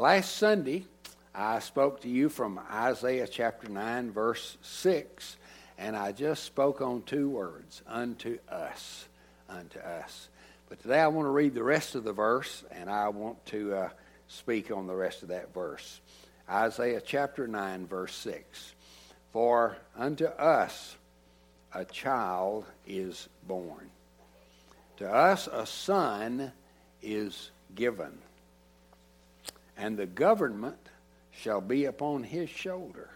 Last Sunday, I spoke to you from Isaiah chapter 9, verse 6, and I just spoke on two words unto us. Unto us. But today I want to read the rest of the verse, and I want to uh, speak on the rest of that verse. Isaiah chapter 9, verse 6. For unto us a child is born, to us a son is given and the government shall be upon his shoulder,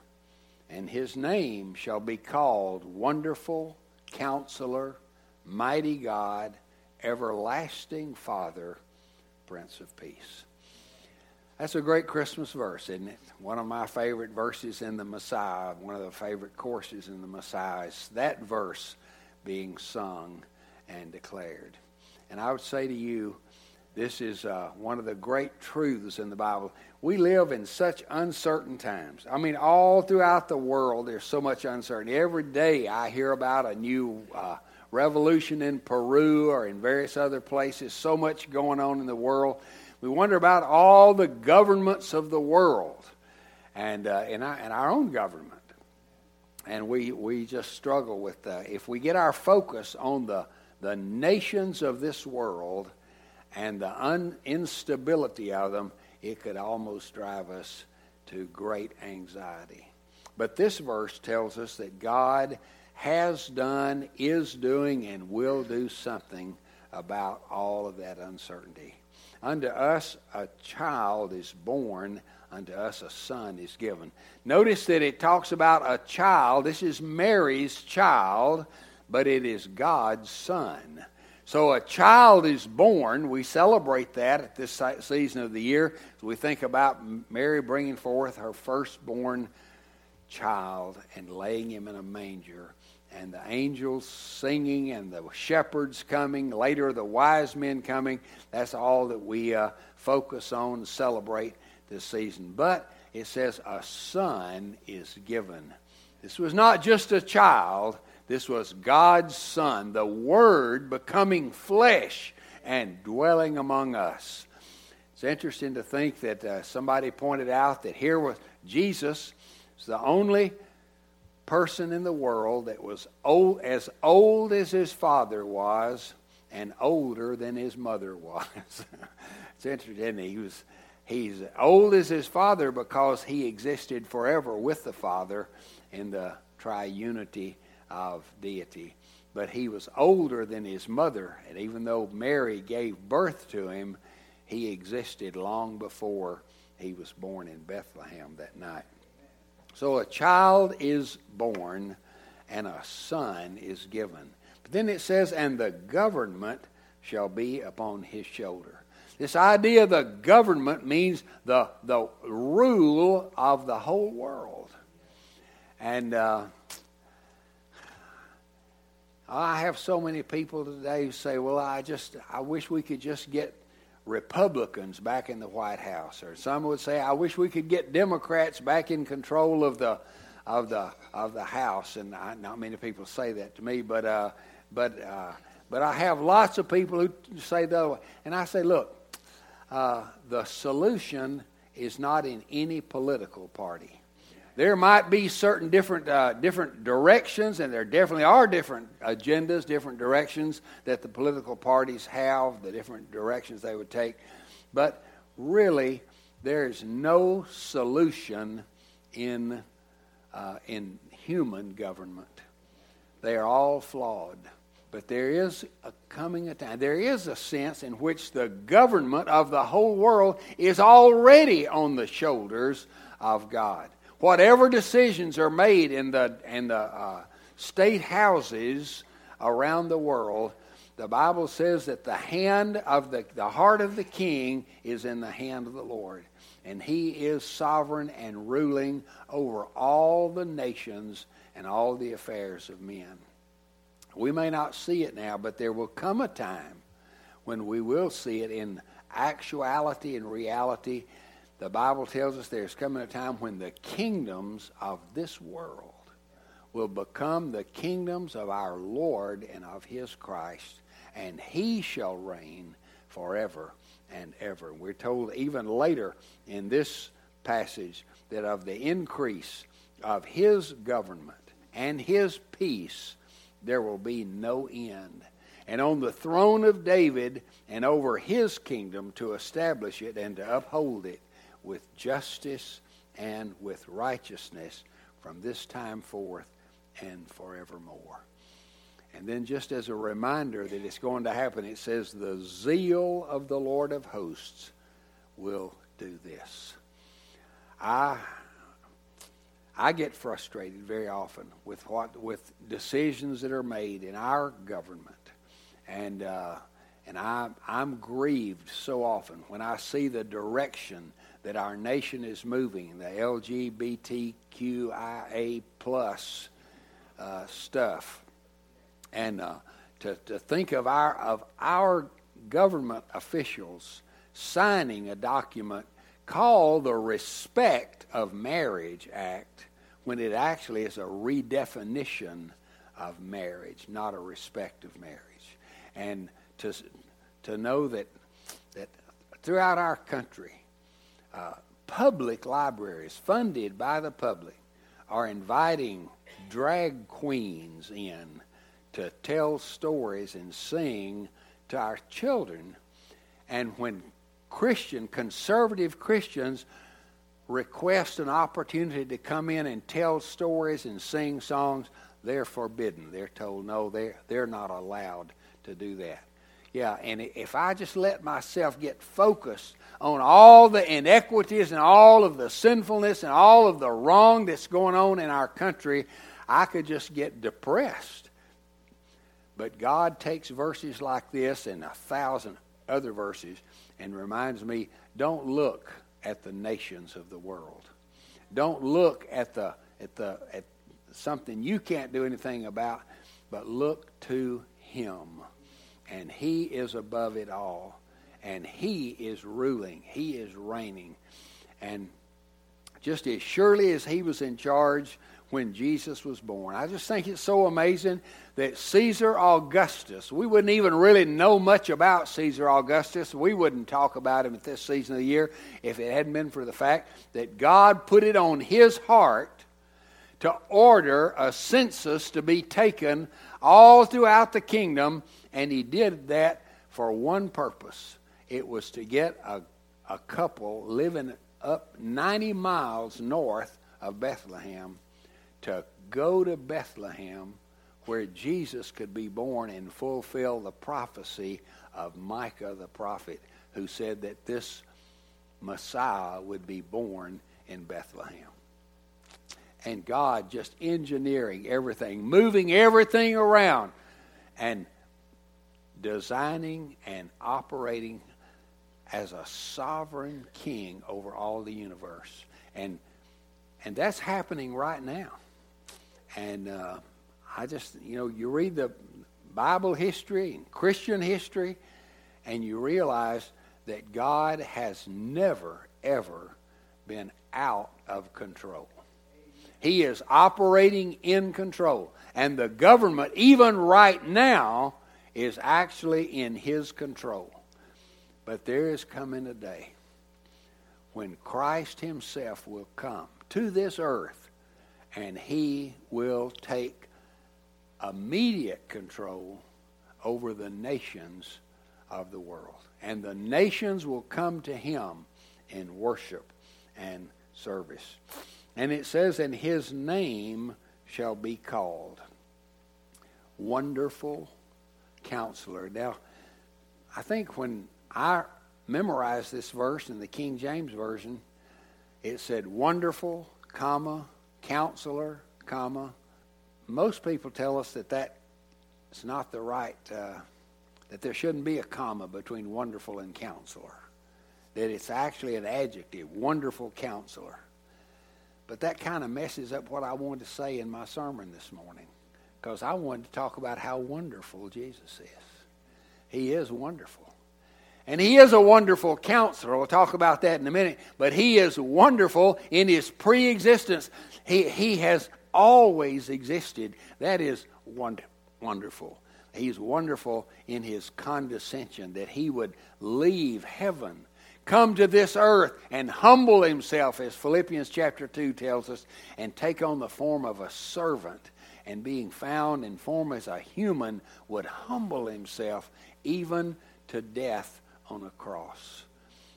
and his name shall be called Wonderful Counselor, Mighty God, Everlasting Father, Prince of Peace. That's a great Christmas verse, isn't it? One of my favorite verses in the Messiah, one of the favorite courses in the Messiah is that verse being sung and declared. And I would say to you, this is uh, one of the great truths in the Bible. We live in such uncertain times. I mean, all throughout the world, there's so much uncertainty. Every day I hear about a new uh, revolution in Peru or in various other places, so much going on in the world. We wonder about all the governments of the world and uh, in, our, in our own government. And we, we just struggle with, uh, if we get our focus on the, the nations of this world, and the un- instability of them, it could almost drive us to great anxiety. But this verse tells us that God has done, is doing, and will do something about all of that uncertainty. Unto us a child is born, unto us a son is given. Notice that it talks about a child. This is Mary's child, but it is God's son. So a child is born. We celebrate that at this season of the year. we think about Mary bringing forth her firstborn child and laying him in a manger. And the angels singing and the shepherds coming, later the wise men coming. That's all that we uh, focus on and celebrate this season. But it says a son is given. This was not just a child, this was God's Son, the Word becoming flesh and dwelling among us. It's interesting to think that uh, somebody pointed out that here was Jesus, was the only person in the world that was old, as old as his father was and older than his mother was. it's interesting. He was he's old as his father because he existed forever with the Father in the triunity of deity. But he was older than his mother, and even though Mary gave birth to him, he existed long before he was born in Bethlehem that night. So a child is born and a son is given. But then it says, and the government shall be upon his shoulder. This idea of the government means the, the rule of the whole world. And uh, I have so many people today who say, "Well, I just I wish we could just get Republicans back in the White House," or some would say, "I wish we could get Democrats back in control of the of the of the House." And I, not many people say that to me, but uh, but uh, but I have lots of people who say way, and I say, "Look, uh, the solution is not in any political party." There might be certain different uh, different directions, and there definitely are different agendas, different directions that the political parties have, the different directions they would take. But really, there is no solution in uh, in human government. They are all flawed. But there is a coming a time, there is a sense in which the government of the whole world is already on the shoulders of God whatever decisions are made in the, in the uh, state houses around the world, the Bible says that the hand of the, the heart of the king is in the hand of the Lord. And he is sovereign and ruling over all the nations and all the affairs of men. We may not see it now, but there will come a time when we will see it in actuality and reality the Bible tells us there's coming a time when the kingdoms of this world will become the kingdoms of our Lord and of his Christ, and he shall reign forever and ever. We're told even later in this passage that of the increase of his government and his peace, there will be no end. And on the throne of David and over his kingdom to establish it and to uphold it with justice and with righteousness from this time forth and forevermore. And then, just as a reminder that it's going to happen, it says, The zeal of the Lord of hosts will do this. I I get frustrated very often with what with decisions that are made in our government, and uh, and I I'm grieved so often when I see the direction that our nation is moving, the LGBTQIA plus uh, stuff, and uh, to to think of our of our government officials signing a document called the Respect of Marriage Act when it actually is a redefinition of marriage, not a respect of marriage. And to, to know that, that throughout our country, uh, public libraries funded by the public are inviting drag queens in to tell stories and sing to our children. And when Christian, conservative Christians request an opportunity to come in and tell stories and sing songs, they're forbidden. They're told no, they're, they're not allowed to do that. Yeah, and if I just let myself get focused on all the inequities and all of the sinfulness and all of the wrong that's going on in our country, I could just get depressed. But God takes verses like this and a thousand other verses and reminds me don't look at the nations of the world. Don't look at the at the at something you can't do anything about, but look to him. And he is above it all. And he is ruling. He is reigning. And just as surely as he was in charge when Jesus was born. I just think it's so amazing that Caesar Augustus, we wouldn't even really know much about Caesar Augustus. We wouldn't talk about him at this season of the year if it hadn't been for the fact that God put it on his heart to order a census to be taken all throughout the kingdom, and he did that for one purpose. It was to get a, a couple living up 90 miles north of Bethlehem to go to Bethlehem where Jesus could be born and fulfill the prophecy of Micah the prophet, who said that this Messiah would be born in Bethlehem. And God just engineering everything, moving everything around, and designing and operating as a sovereign king over all the universe. And, and that's happening right now. And uh, I just, you know, you read the Bible history and Christian history, and you realize that God has never, ever been out of control. He is operating in control. And the government, even right now, is actually in His control. But there is coming a day when Christ Himself will come to this earth and he will take immediate control over the nations of the world. And the nations will come to him in worship and service. And it says, And his name shall be called Wonderful Counselor. Now, I think when I memorized this verse in the King James Version, it said wonderful, comma, counselor, comma. Most people tell us that that is not the right, uh, that there shouldn't be a comma between wonderful and counselor. That it's actually an adjective, wonderful counselor. But that kind of messes up what I wanted to say in my sermon this morning because I wanted to talk about how wonderful Jesus is. He is wonderful. And he is a wonderful counselor. We'll talk about that in a minute. But he is wonderful in his pre existence. He, he has always existed. That is wonder, wonderful. He's wonderful in his condescension, that he would leave heaven, come to this earth, and humble himself, as Philippians chapter 2 tells us, and take on the form of a servant, and being found in form as a human, would humble himself even to death on a cross.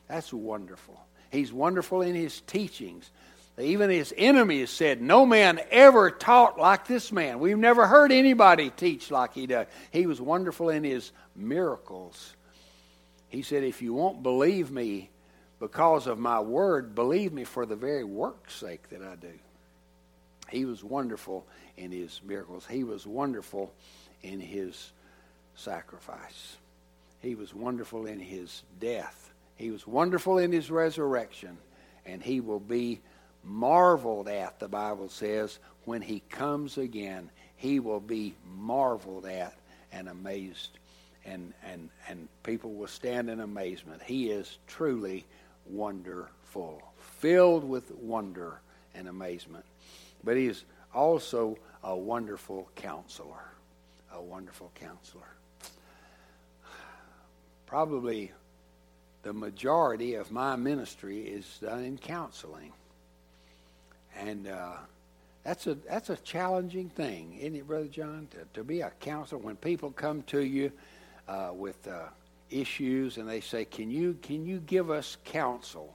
That's wonderful. He's wonderful in his teachings. Even his enemies said, No man ever taught like this man. We've never heard anybody teach like he does. He was wonderful in his miracles. He said, If you won't believe me because of my word, believe me for the very work's sake that I do. He was wonderful in his miracles. He was wonderful in his sacrifice. He was wonderful in his death. He was wonderful in his resurrection. And he will be marveled at, the Bible says, when he comes again. He will be marveled at and amazed. And, and, and people will stand in amazement. He is truly wonderful, filled with wonder and amazement. But he is also a wonderful counselor. A wonderful counselor. Probably the majority of my ministry is done in counseling. And uh, that's a that's a challenging thing, isn't it, Brother John? To, to be a counselor when people come to you uh, with uh, issues and they say, "Can you can you give us counsel?"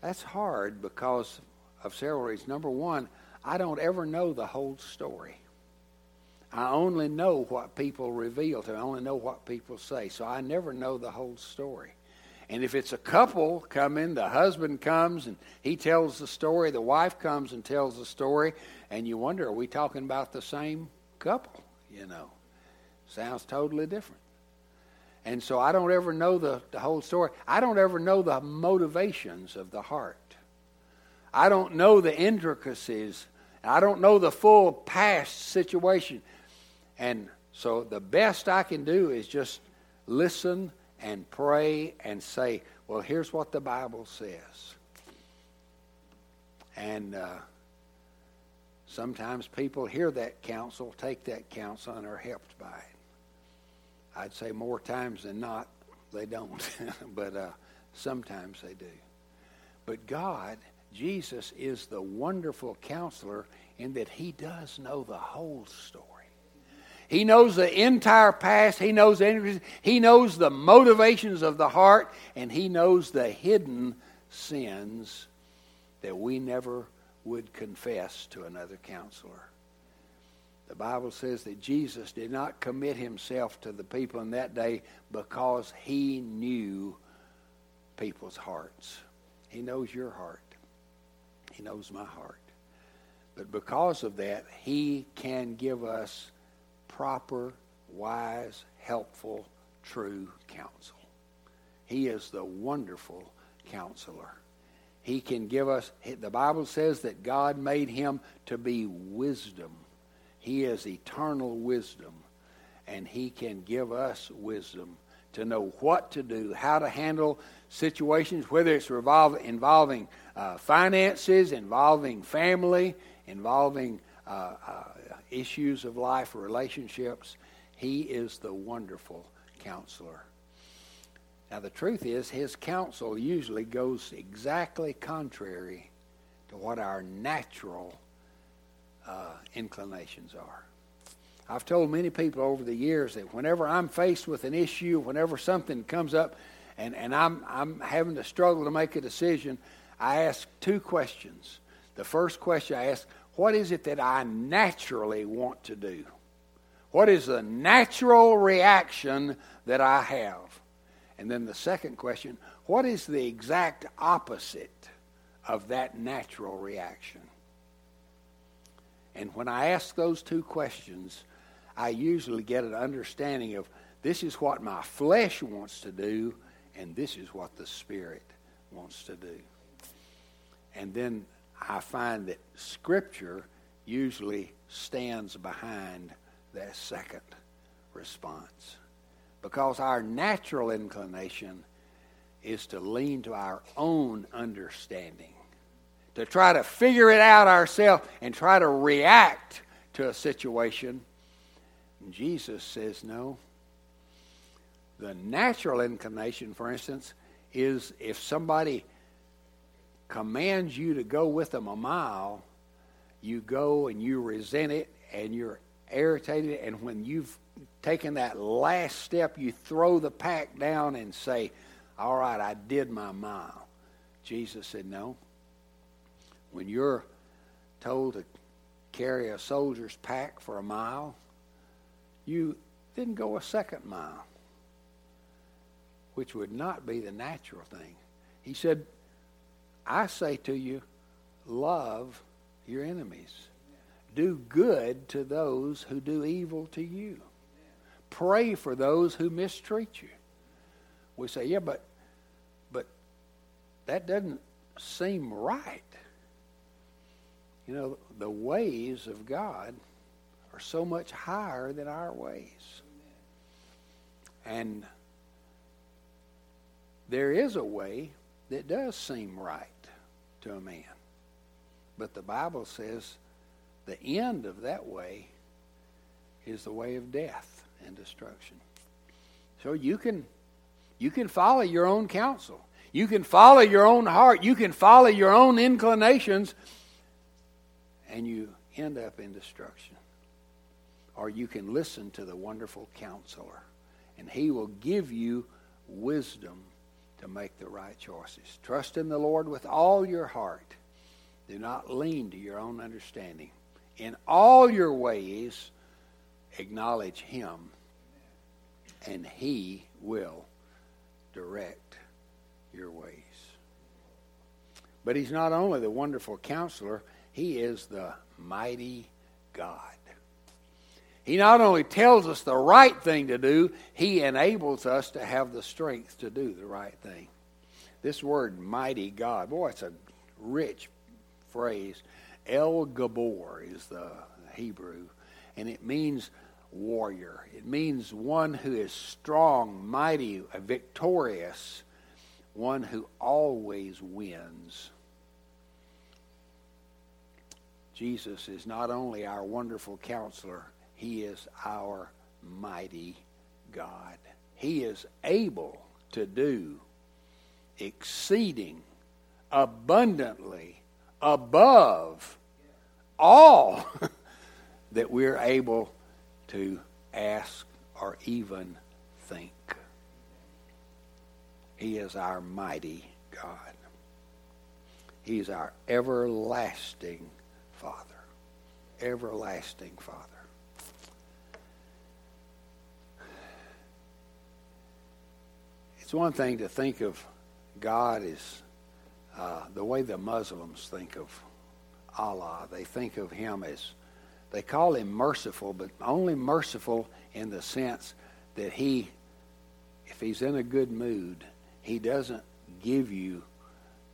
That's hard because of several reasons. Number one, I don't ever know the whole story. I only know what people reveal to me. I only know what people say. So I never know the whole story. And if it's a couple coming, the husband comes and he tells the story, the wife comes and tells the story, and you wonder, are we talking about the same couple? You know, sounds totally different. And so I don't ever know the, the whole story. I don't ever know the motivations of the heart. I don't know the intricacies. I don't know the full past situation. And so the best I can do is just listen and pray and say, well, here's what the Bible says. And uh, sometimes people hear that counsel, take that counsel, and are helped by it. I'd say more times than not, they don't. but uh, sometimes they do. But God, Jesus, is the wonderful counselor in that he does know the whole story. He knows the entire past. He knows the, he knows the motivations of the heart, and he knows the hidden sins that we never would confess to another counselor. The Bible says that Jesus did not commit himself to the people in that day because he knew people's hearts. He knows your heart. He knows my heart. But because of that, he can give us proper, wise, helpful, true counsel. He is the wonderful counselor. He can give us, the Bible says that God made him to be wisdom. He is eternal wisdom, and he can give us wisdom to know what to do, how to handle situations, whether it's revolve, involving uh, finances, involving family, involving uh, uh, issues of life or relationships, he is the wonderful counselor. Now, the truth is, his counsel usually goes exactly contrary to what our natural uh, inclinations are. I've told many people over the years that whenever I'm faced with an issue, whenever something comes up and, and I'm, I'm having to struggle to make a decision, I ask two questions. The first question I ask, what is it that I naturally want to do? What is the natural reaction that I have? And then the second question what is the exact opposite of that natural reaction? And when I ask those two questions, I usually get an understanding of this is what my flesh wants to do, and this is what the Spirit wants to do. And then I find that Scripture usually stands behind that second response. Because our natural inclination is to lean to our own understanding, to try to figure it out ourselves and try to react to a situation. Jesus says, no. The natural inclination, for instance, is if somebody commands you to go with them a mile, you go and you resent it and you're irritated. And when you've taken that last step, you throw the pack down and say, All right, I did my mile. Jesus said, No. When you're told to carry a soldier's pack for a mile, you didn't go a second mile, which would not be the natural thing. He said, I say to you, love your enemies. Do good to those who do evil to you. Pray for those who mistreat you. We say, yeah, but but that doesn't seem right. You know, the ways of God are so much higher than our ways. And there is a way that does seem right to a man. But the Bible says the end of that way is the way of death and destruction. So you can you can follow your own counsel. You can follow your own heart. You can follow your own inclinations and you end up in destruction. Or you can listen to the wonderful counselor and he will give you wisdom to make the right choices. Trust in the Lord with all your heart. Do not lean to your own understanding. In all your ways, acknowledge Him, and He will direct your ways. But He's not only the wonderful counselor, He is the mighty God. He not only tells us the right thing to do, He enables us to have the strength to do the right thing. This word, mighty God, boy, it's a rich phrase. El Gibbor is the Hebrew, and it means warrior. It means one who is strong, mighty, victorious, one who always wins. Jesus is not only our wonderful counselor, he is our mighty God. He is able to do exceeding abundantly above all that we're able to ask or even think. He is our mighty God. He's our everlasting Father. Everlasting Father. It's one thing to think of God as uh, the way the Muslims think of Allah. They think of Him as, they call Him merciful, but only merciful in the sense that He, if He's in a good mood, He doesn't give you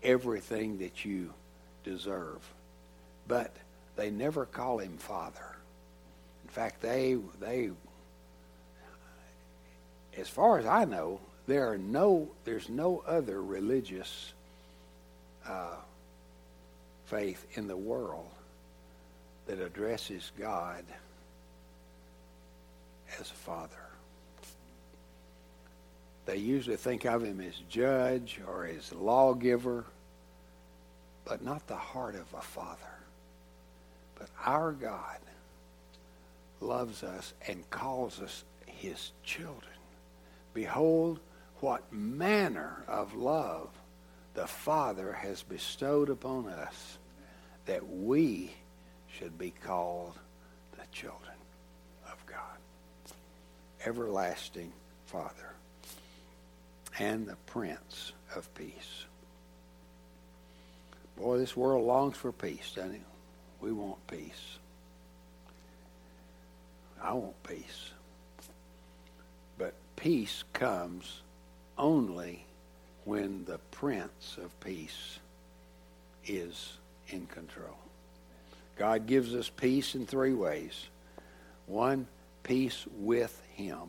everything that you deserve. But they never call Him Father. In fact, they, they, as far as I know, there are no, there's no other religious uh, faith in the world that addresses God as a father. They usually think of him as judge or as lawgiver, but not the heart of a father. But our God loves us and calls us his children. Behold, what manner of love the Father has bestowed upon us that we should be called the children of God. Everlasting Father and the Prince of Peace. Boy, this world longs for peace, doesn't it? We want peace. I want peace. But peace comes only when the Prince of Peace is in control. God gives us peace in three ways. One, peace with Him.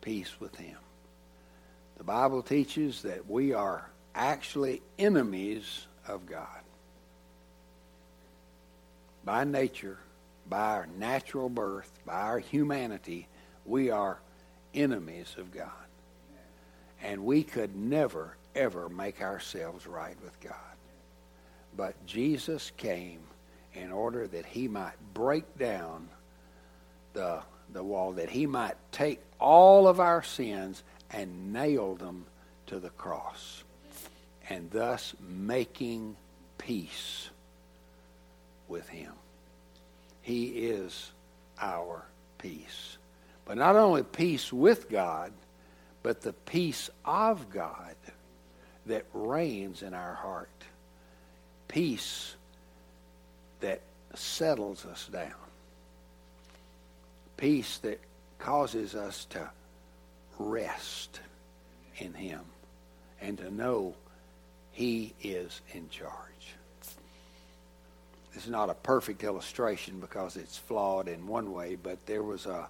Peace with Him. The Bible teaches that we are actually enemies of God. By nature, by our natural birth, by our humanity, we are enemies of God. And we could never, ever make ourselves right with God. But Jesus came in order that he might break down the, the wall, that he might take all of our sins and nail them to the cross, and thus making peace with him. He is our peace. But not only peace with God, but the peace of God that reigns in our heart. Peace that settles us down. Peace that causes us to rest in Him and to know He is in charge. Is not a perfect illustration because it's flawed in one way, but there was a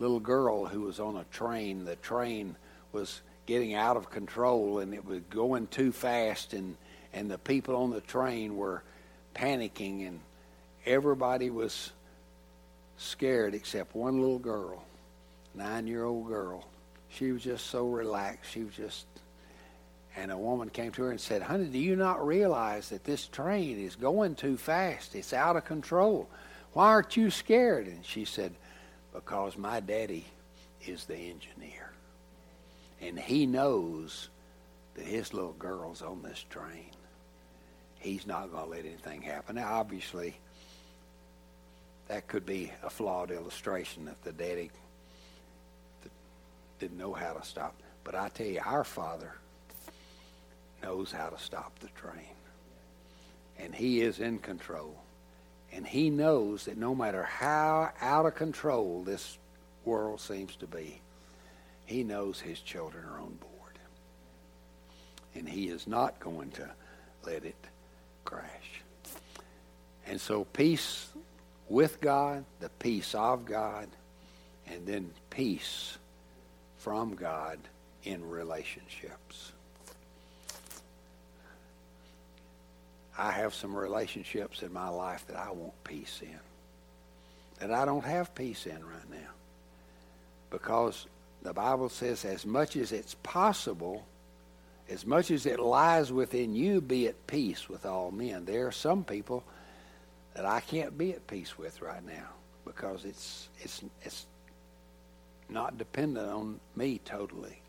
little girl who was on a train. The train was getting out of control and it was going too fast, and, and the people on the train were panicking, and everybody was scared except one little girl, nine year old girl. She was just so relaxed. She was just and a woman came to her and said, Honey, do you not realize that this train is going too fast? It's out of control. Why aren't you scared? And she said, Because my daddy is the engineer. And he knows that his little girl's on this train. He's not going to let anything happen. Now, obviously, that could be a flawed illustration if the daddy didn't know how to stop. But I tell you, our Father knows how to stop the train. And he is in control. And he knows that no matter how out of control this world seems to be, he knows his children are on board. And he is not going to let it crash. And so peace with God, the peace of God, and then peace from God in relationships. I have some relationships in my life that I want peace in, that I don't have peace in right now. Because the Bible says, as much as it's possible, as much as it lies within you, be at peace with all men. There are some people that I can't be at peace with right now because it's it's it's not dependent on me totally.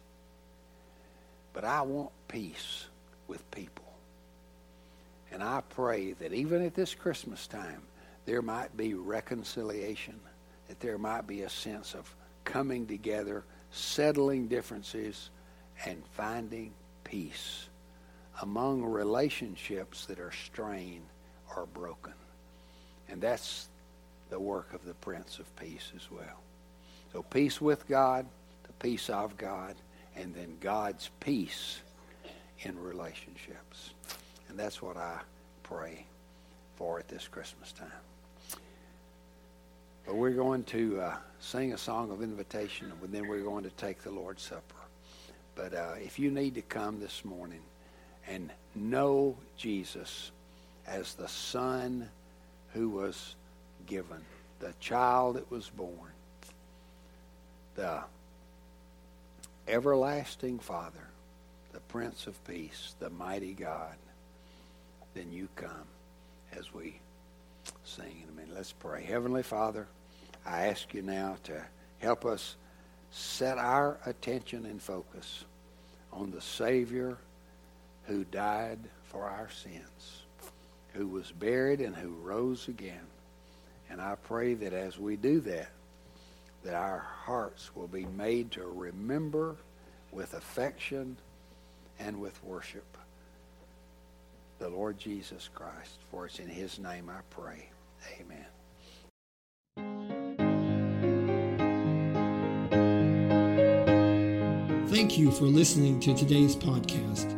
But I want peace with people. And I pray that even at this Christmas time, there might be reconciliation, that there might be a sense of coming together, settling differences, and finding peace among relationships that are strained or broken. And that's the work of the Prince of Peace as well. So peace with God, the peace of God, and then God's peace in relationships. And that's what I pray for at this Christmas time. But we're going to uh, sing a song of invitation, and then we're going to take the Lord's Supper. But uh, if you need to come this morning and know Jesus as the Son who was given, the child that was born, the everlasting Father, the Prince of Peace, the mighty God, then you come as we sing in a minute. Let's pray. Heavenly Father, I ask you now to help us set our attention and focus on the Savior who died for our sins, who was buried and who rose again. And I pray that as we do that, that our hearts will be made to remember with affection and with worship the Lord Jesus Christ. For it's in his name I pray. Amen. Thank you for listening to today's podcast.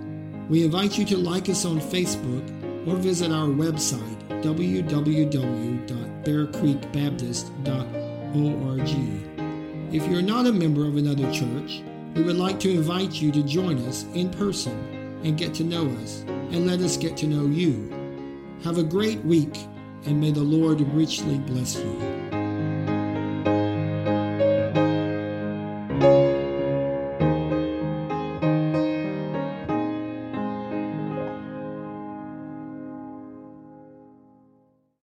We invite you to like us on Facebook or visit our website www.bearcreekbaptist.org. If you're not a member of another church, we would like to invite you to join us in person and get to know us and let us get to know you. Have a great week and may the Lord richly bless you.